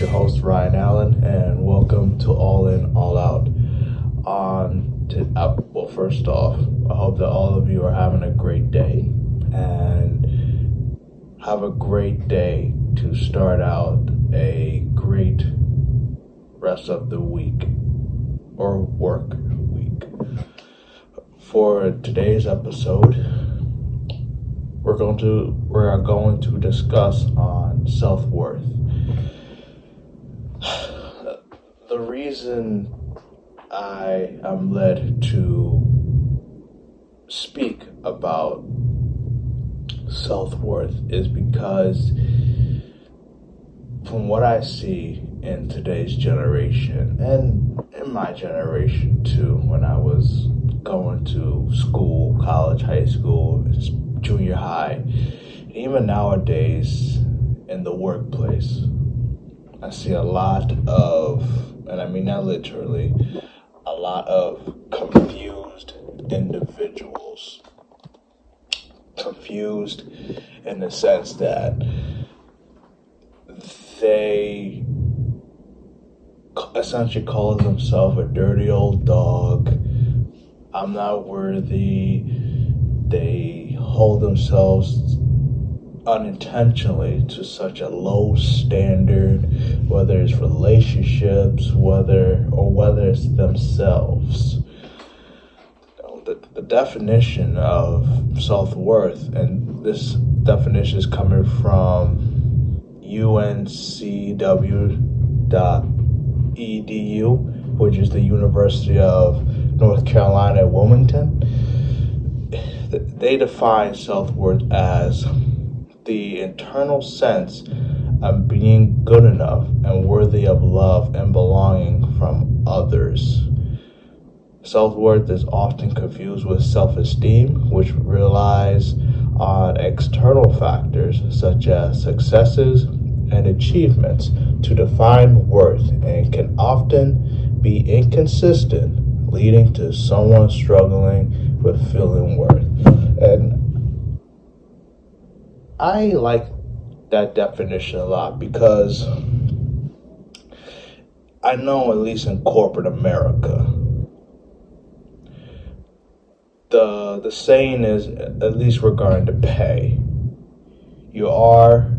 your host Ryan Allen, and welcome to All In, All Out. On to uh, well, first off, I hope that all of you are having a great day, and have a great day to start out a great rest of the week or work week. For today's episode, we're going to we're going to discuss on self worth the reason I am led to speak about self worth is because, from what I see in today's generation and in my generation too, when I was going to school, college, high school, junior high, even nowadays in the workplace I see a lot of, and I mean not literally, a lot of confused individuals. Confused in the sense that they essentially call themselves a dirty old dog. I'm not worthy. They hold themselves unintentionally to such a low standard, whether it's relationships, whether or whether it's themselves. The, the definition of self worth, and this definition is coming from uncw.edu, which is the University of North Carolina at Wilmington. They define self worth as the internal sense of being good enough and worthy of love and belonging from others. Self worth is often confused with self esteem, which relies on external factors such as successes and achievements to define worth and can often be inconsistent, leading to someone struggling with feeling worth. And I like that definition a lot because I know, at least in corporate America, the the saying is at least regarding to pay. You are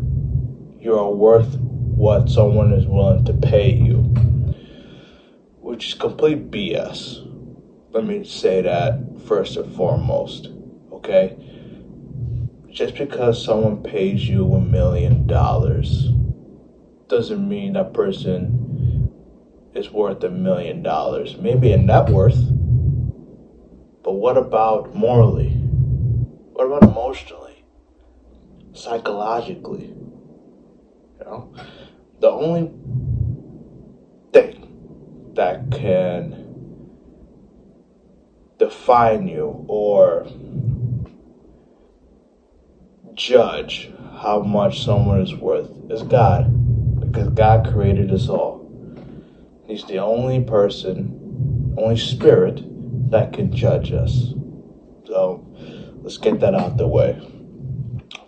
you are worth what someone is willing to pay you, which is complete BS. Let me say that first and foremost. Okay just because someone pays you a million dollars doesn't mean that person is worth a million dollars. Maybe a net worth. But what about morally? What about emotionally? Psychologically? You know? The only thing that can define you or judge how much someone is worth is God, because God created us all. He's the only person, only spirit that can judge us. So let's get that out the way.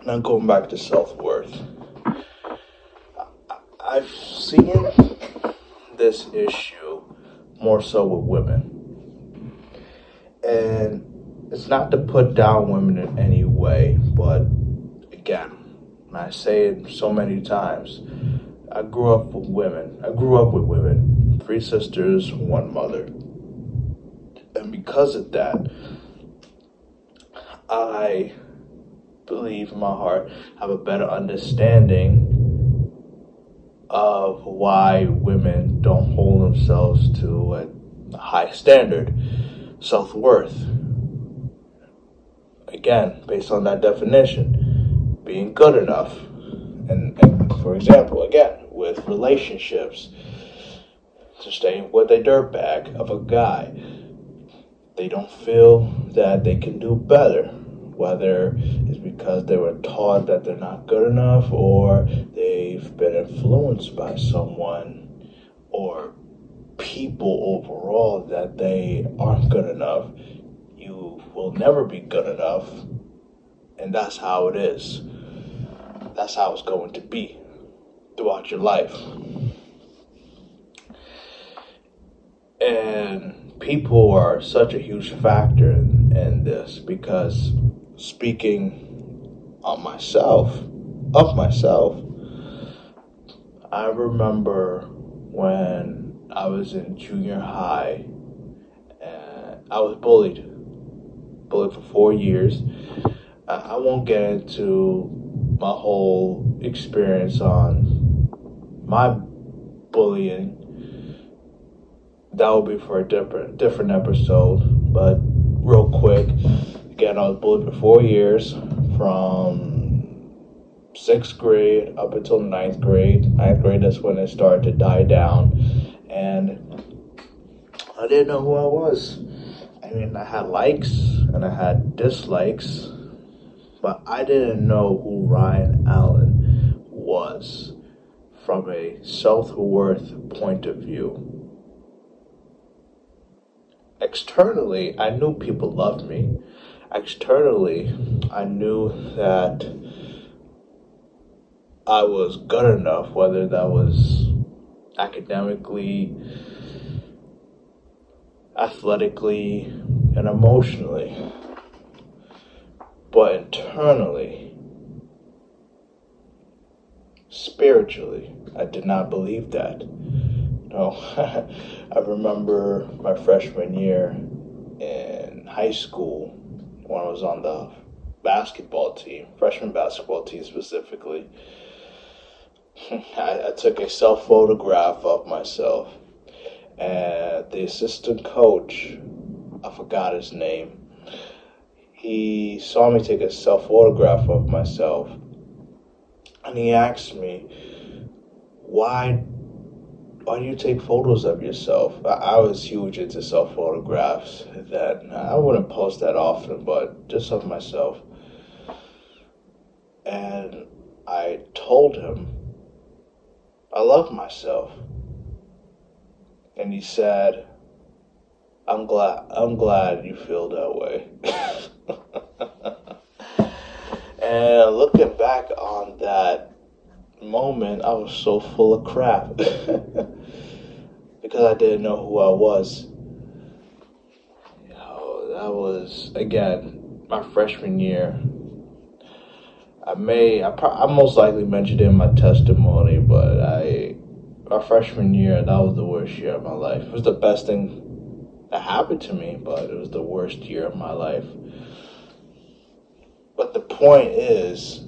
Now going back to self worth. I've seen this issue more so with women. And it's not to put down women in any way, but and I say it so many times, I grew up with women. I grew up with women, three sisters, one mother. And because of that, I believe in my heart have a better understanding of why women don't hold themselves to a high standard, self worth. Again, based on that definition being good enough. And, and for example, again, with relationships, to stay with a dirtbag of a guy, they don't feel that they can do better. Whether it's because they were taught that they're not good enough, or they've been influenced by someone, or people overall that they aren't good enough. You will never be good enough, and that's how it is that's how it's going to be throughout your life. And people are such a huge factor in, in this because speaking on myself, of myself, I remember when I was in junior high and I was bullied. Bullied for four years. I won't get into my whole experience on my bullying. That will be for a different different episode. But real quick, again, I was bullied for four years from sixth grade up until ninth grade. Ninth grade is when it started to die down, and I didn't know who I was. I mean, I had likes and I had dislikes, but I didn't know who Ryan Allen was from a self worth point of view. Externally, I knew people loved me. Externally, I knew that I was good enough, whether that was academically, athletically, and emotionally. But internally, spiritually, I did not believe that. No, I remember my freshman year in high school when I was on the basketball team, freshman basketball team specifically. I, I took a self photograph of myself, and the assistant coach, I forgot his name, he saw me take a self photograph of myself and he asked me why why do you take photos of yourself? I, was huge into self photographs that i wouldn't post that often but just of myself. And i told him i love myself. And he said i'm glad i'm glad you feel that way and looking back on that moment, I was so full of crap because I didn't know who I was. You know, that was again my freshman year. I may, I, pro- I most likely mentioned it in my testimony, but I, my freshman year, that was the worst year of my life. It was the best thing that happened to me, but it was the worst year of my life. But the point is,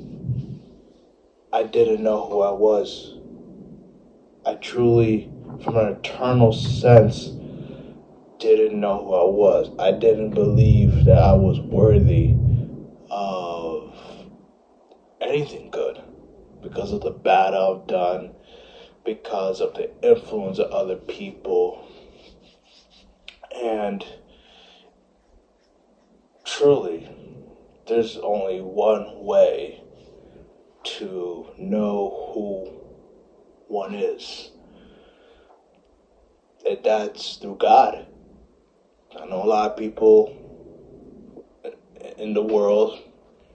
I didn't know who I was. I truly, from an eternal sense, didn't know who I was. I didn't believe that I was worthy of anything good because of the bad I've done, because of the influence of other people. And truly, there's only one way to know who one is. And that's through God. I know a lot of people in the world,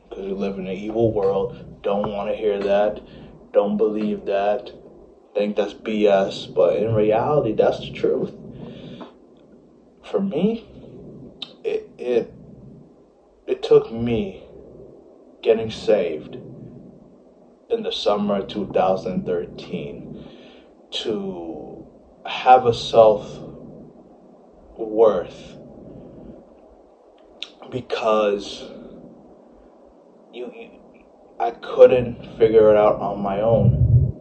because we live in an evil world, don't want to hear that, don't believe that, think that's BS, but in reality, that's the truth. For me, it, it it took me getting saved in the summer of 2013 to have a self worth because you, you, I couldn't figure it out on my own.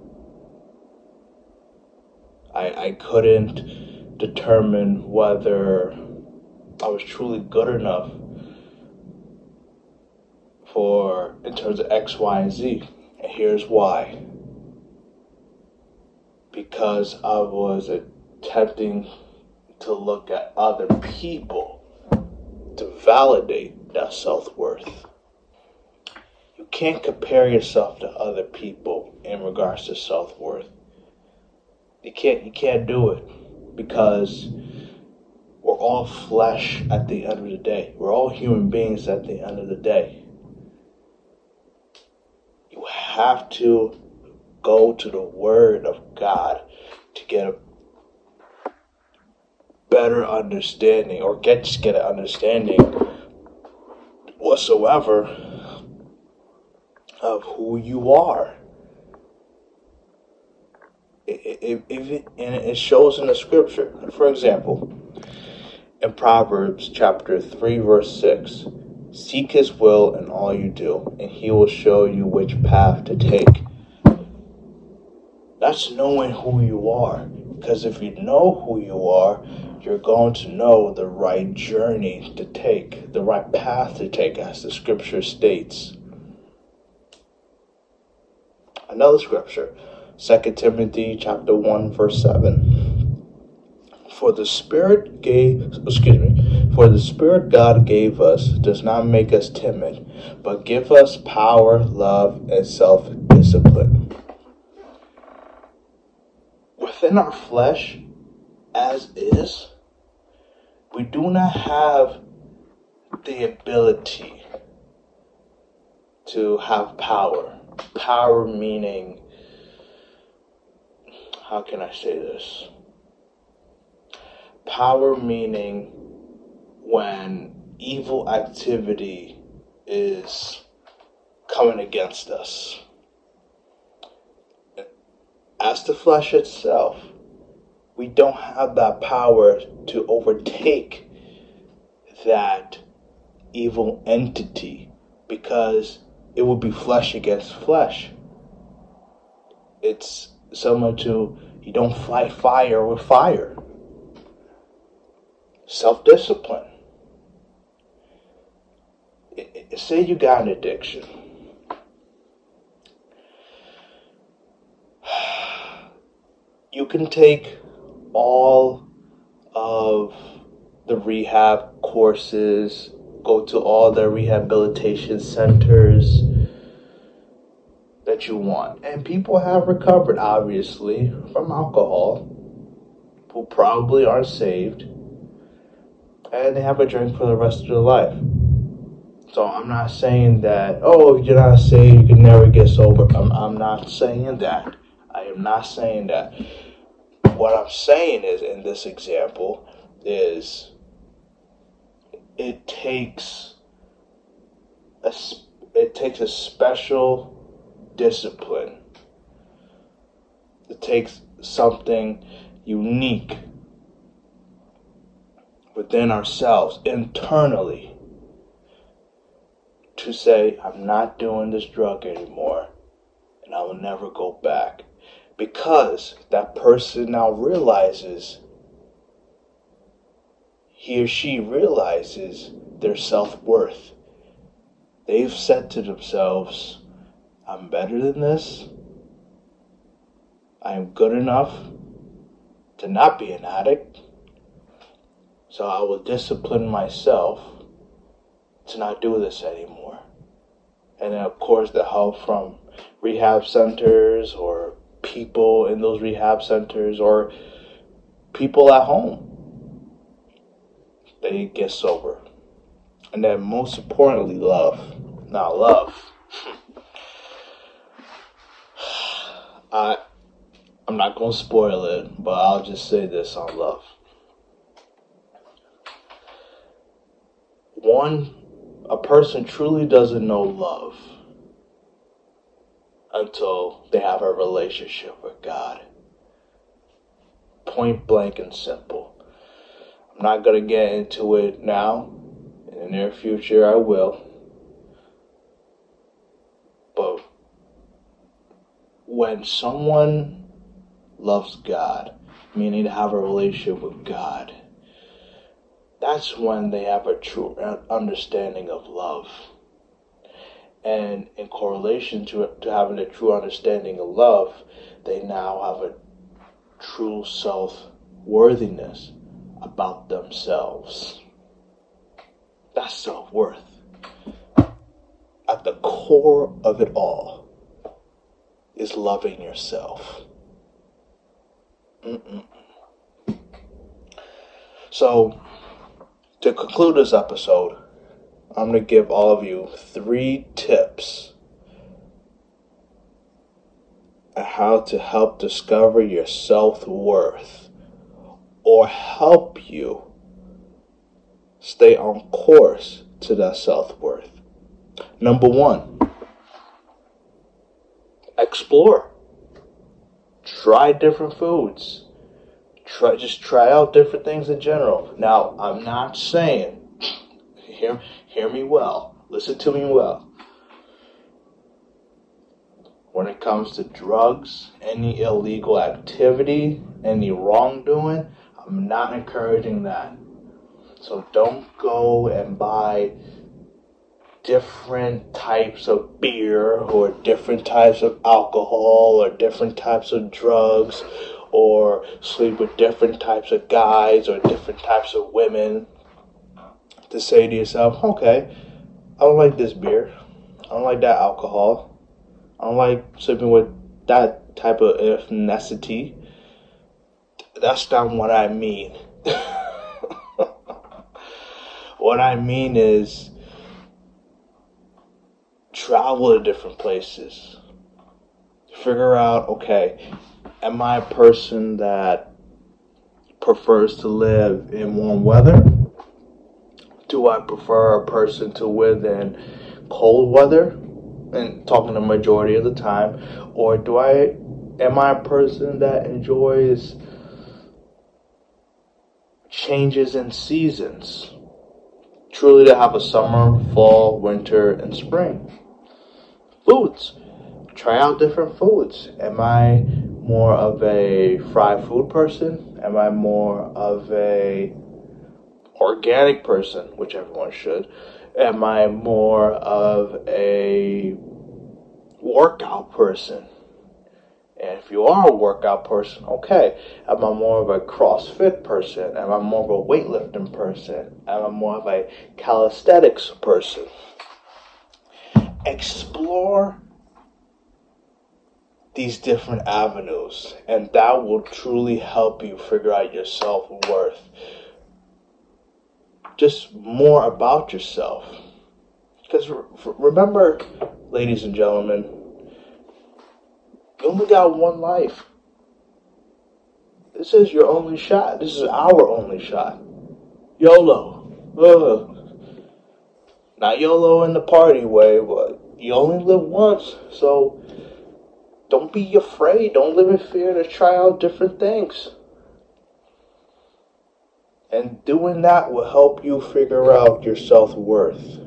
I I couldn't determine whether I was truly good enough for in terms of X, Y, and Z. And here's why. Because I was attempting to look at other people to validate that self worth. You can't compare yourself to other people in regards to self worth. You can't you can't do it because we're all flesh at the end of the day. We're all human beings at the end of the day have to go to the Word of God to get a better understanding or get just get an understanding whatsoever of who you are. If, it, and it shows in the scripture. For example, in Proverbs chapter 3, verse 6 Seek his will in all you do, and he will show you which path to take. That's knowing who you are. Because if you know who you are, you're going to know the right journey to take, the right path to take, as the scripture states. Another scripture, 2 Timothy chapter 1, verse 7. For the Spirit gave, excuse me, for the Spirit God gave us does not make us timid, but give us power, love, and self discipline. Within our flesh, as is, we do not have the ability to have power. Power meaning, how can I say this? Power meaning when evil activity is coming against us. As the flesh itself, we don't have that power to overtake that evil entity because it would be flesh against flesh. It's similar to you don't fight fire with fire. Self discipline. Say you got an addiction. You can take all of the rehab courses, go to all the rehabilitation centers that you want. And people have recovered, obviously, from alcohol, who probably are saved, and they have a drink for the rest of their life. So I'm not saying that, oh, if you're not saved, you can never get sober. I'm, I'm not saying that. I am not saying that what I'm saying is, in this example, is it takes a it takes a special discipline. It takes something unique within ourselves internally to say, I'm not doing this drug anymore and I will never go back. Because that person now realizes he or she realizes their self-worth. They've said to themselves i'm better than this. I am good enough to not be an addict. So i will discipline myself to not do this anymore and then of course the help from rehab centers or people in those rehab centers or people at home. They get sober. And then most importantly, love. Now love. I I'm not gonna spoil it, but I'll just say this on love. One a person truly doesn't know love until they have a relationship with God. Point blank and simple. I'm not going to get into it now. In the near future, I will. But when someone loves God, meaning to have a relationship with God, that's when they have a true uh, understanding of love and in correlation to, to having a true understanding of love, they now have a true self worthiness about themselves. That's self worth. At the core of it all is loving yourself. Mm-mm. So, to conclude this episode, I'm going to give all of you three tips on how to help discover your self worth or help you stay on course to that self worth. Number one, explore. Try different foods. Try just try out different things in general. Now, I'm not saying hear hear me well. Listen to me well. When it comes to drugs, any illegal activity, any wrongdoing, I'm not encouraging that. So don't go and buy different types of beer or different types of alcohol or different types of drugs or sleep with different types of guys or different types of women to say to yourself, okay, I don't like this beer. I don't like that alcohol. I don't like sleeping with that type of ethnicity. That's not what I mean. what I mean is travel to different places. Figure out, okay, am I a person that prefers to live in warm weather? Do I prefer a person to live in cold weather? And talking the majority of the time, or do I am I a person that enjoys changes in seasons? Truly to have a summer, fall, winter, and spring. Foods. Try out different foods. Am I more of a fried food person? Am I more of a organic person, which everyone should? Am I more of a workout person? And if you are a workout person, okay. Am I more of a CrossFit person? Am I more of a weightlifting person? Am I more of a calisthenics person? Explore these different avenues, and that will truly help you figure out your self worth just more about yourself. Because remember, ladies and gentlemen, you only got one life. This is your only shot. This is our only shot. YOLO. Ugh. Not YOLO in the party way, but you only live once. So don't be afraid. Don't live in fear to try out different things. And doing that will help you figure out your self worth.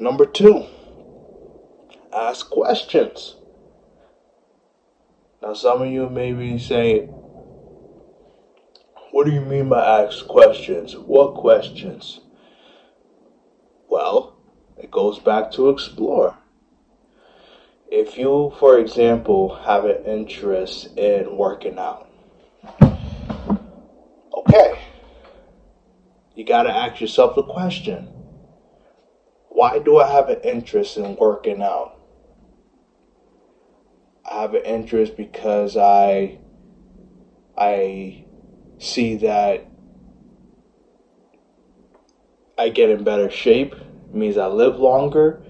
Number two, ask questions. Now, some of you may be saying, What do you mean by ask questions? What questions? Well, it goes back to explore. If you, for example, have an interest in working out, okay, you got to ask yourself the question why do I have an interest in working out? I have an interest because I I see that I get in better shape, it means I live longer,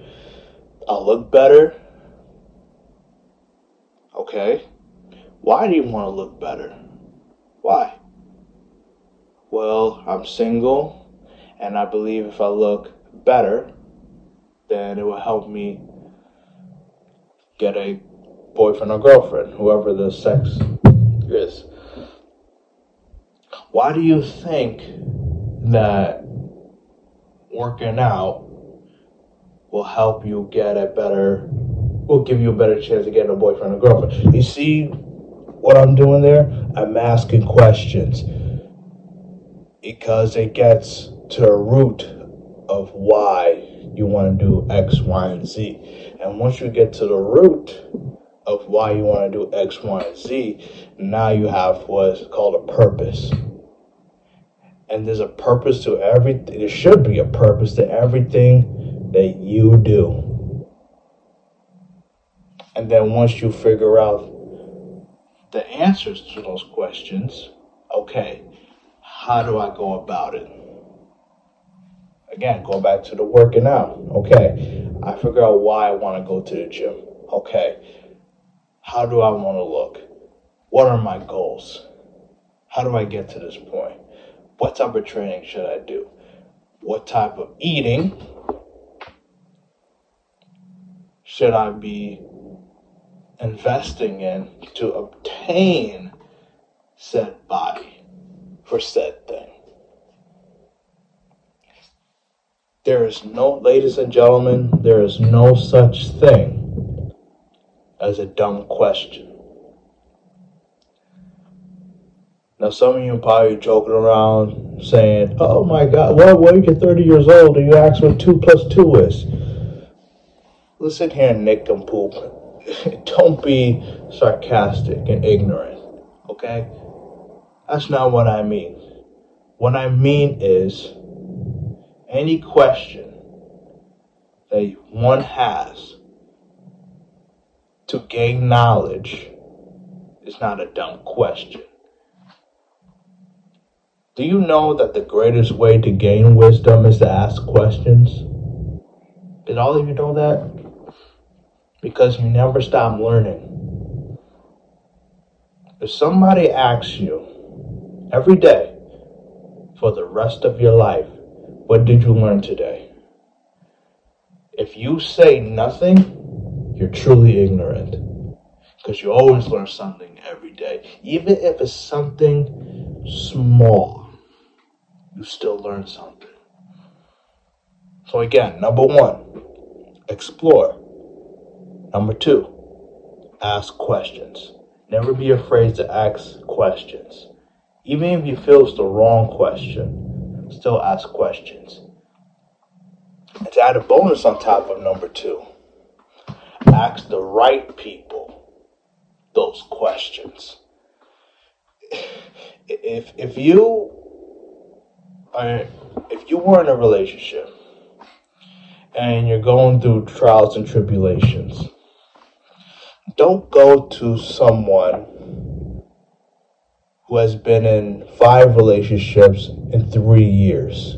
I look better. Okay. Why do you want to look better? Why? well, I'm single, and I believe if I look better, then it will help me get a boyfriend or girlfriend, whoever the sex is. Why do you think that working out will help you get a better, will give you a better chance of getting a boyfriend or girlfriend? You see what I'm doing there? I'm asking questions because it gets to the root of why you want to do X, Y, and Z. And once you get to the root of why you want to do X, Y, and Z, now you have what's called a purpose. And there's a purpose to everything. There should be a purpose to everything that you do. And then once you figure out the answers to those questions, okay, how do I go about it? Again, go back to the working out. Okay, I figure out why I want to go to the gym. Okay, how do I want to look? What are my goals? How do I get to this point? What type of training should I do? What type of eating should I be investing in to obtain said body for said thing? There is no, ladies and gentlemen, there is no such thing as a dumb question. Now, some of you probably joking around saying, Oh my God, well, when you're 30 years old and you ask what 2 plus 2 is. Listen here, Nick and Poop. Don't be sarcastic and ignorant, okay? That's not what I mean. What I mean is any question that one has to gain knowledge is not a dumb question. Do you know that the greatest way to gain wisdom is to ask questions? Did all of you know that? Because you never stop learning. If somebody asks you every day for the rest of your life, what did you learn today? If you say nothing, you're truly ignorant. Because you always learn something every day, even if it's something small you still learn something. So, again, number one, explore. Number two, ask questions. Never be afraid to ask questions. Even if you feel it's the wrong question, still ask questions. And to add a bonus on top of number two, ask the right people those questions. If, if you I, if you were in a relationship and you're going through trials and tribulations, don't go to someone who has been in five relationships in three years.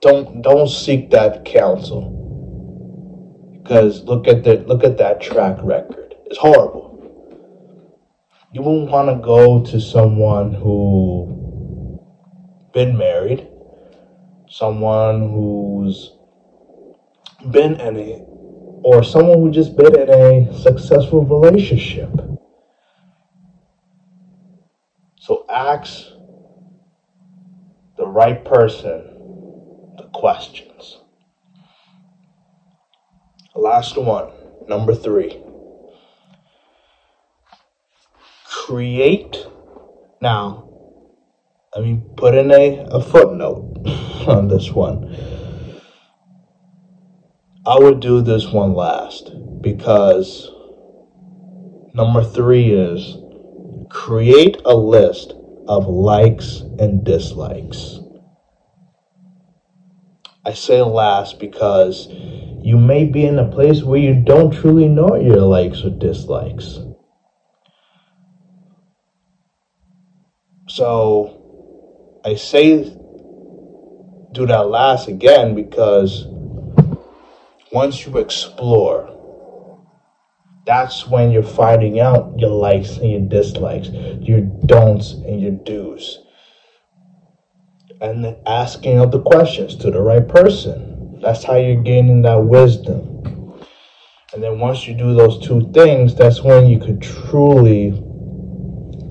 Don't don't seek that counsel because look at the look at that track record. It's horrible. You won't want to go to someone who been married, someone who's been in a, or someone who just been in a successful relationship. So ask the right person the questions. Last one, number three. Create. Now, let me put in a, a footnote on this one. I would do this one last because number three is create a list of likes and dislikes. I say last because you may be in a place where you don't truly know your likes or dislikes. So I say do that last again because once you explore, that's when you're finding out your likes and your dislikes, your don'ts and your do's. And asking of the questions to the right person. That's how you're gaining that wisdom. And then once you do those two things, that's when you could truly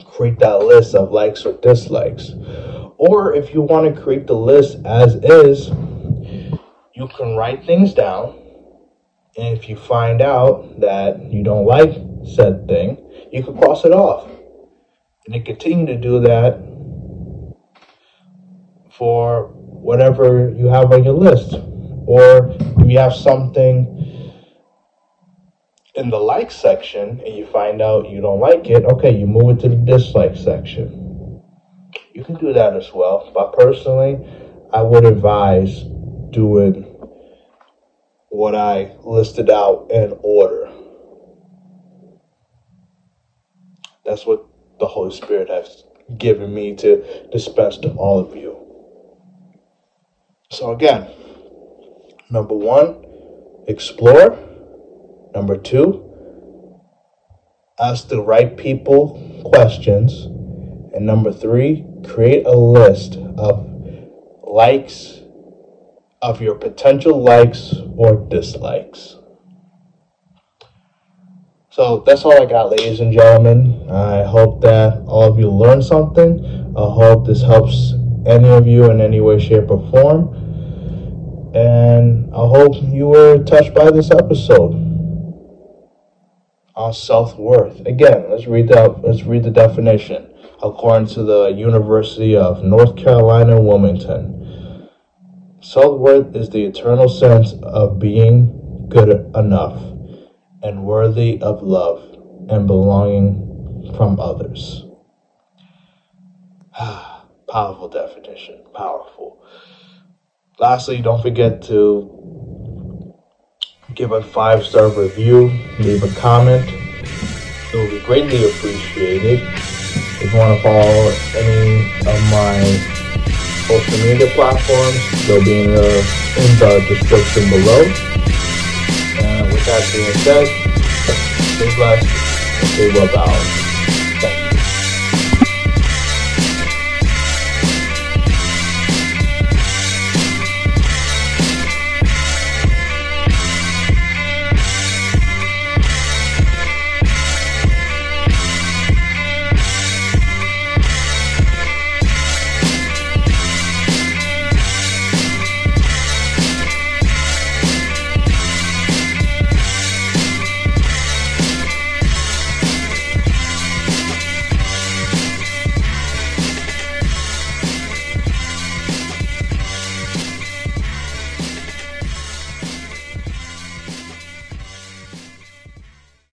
create that list of likes or dislikes. Or if you want to create the list as is, you can write things down. And if you find out that you don't like said thing, you can cross it off. And then continue to do that for whatever you have on your list. Or if you have something in the like section and you find out you don't like it, okay, you move it to the dislike section you can do that as well. But personally, I would advise doing what I listed out in order. That's what the Holy Spirit has given me to dispense to all of you. So, again, number one, explore. Number two, ask the right people questions. And number three, create a list of likes, of your potential likes or dislikes. So that's all I got, ladies and gentlemen. I hope that all of you learned something. I hope this helps any of you in any way, shape, or form. And I hope you were touched by this episode on self worth. Again, let's read that. Let's read the definition according to the University of North Carolina, Wilmington. Self worth is the eternal sense of being good enough and worthy of love and belonging from others. Powerful definition. Powerful. Lastly, don't forget to give a five star review, leave a comment. It will be greatly appreciated. If you want to follow any of my social media platforms, they'll be in the, in the description below. And with that being said, stay blessed stay well balanced.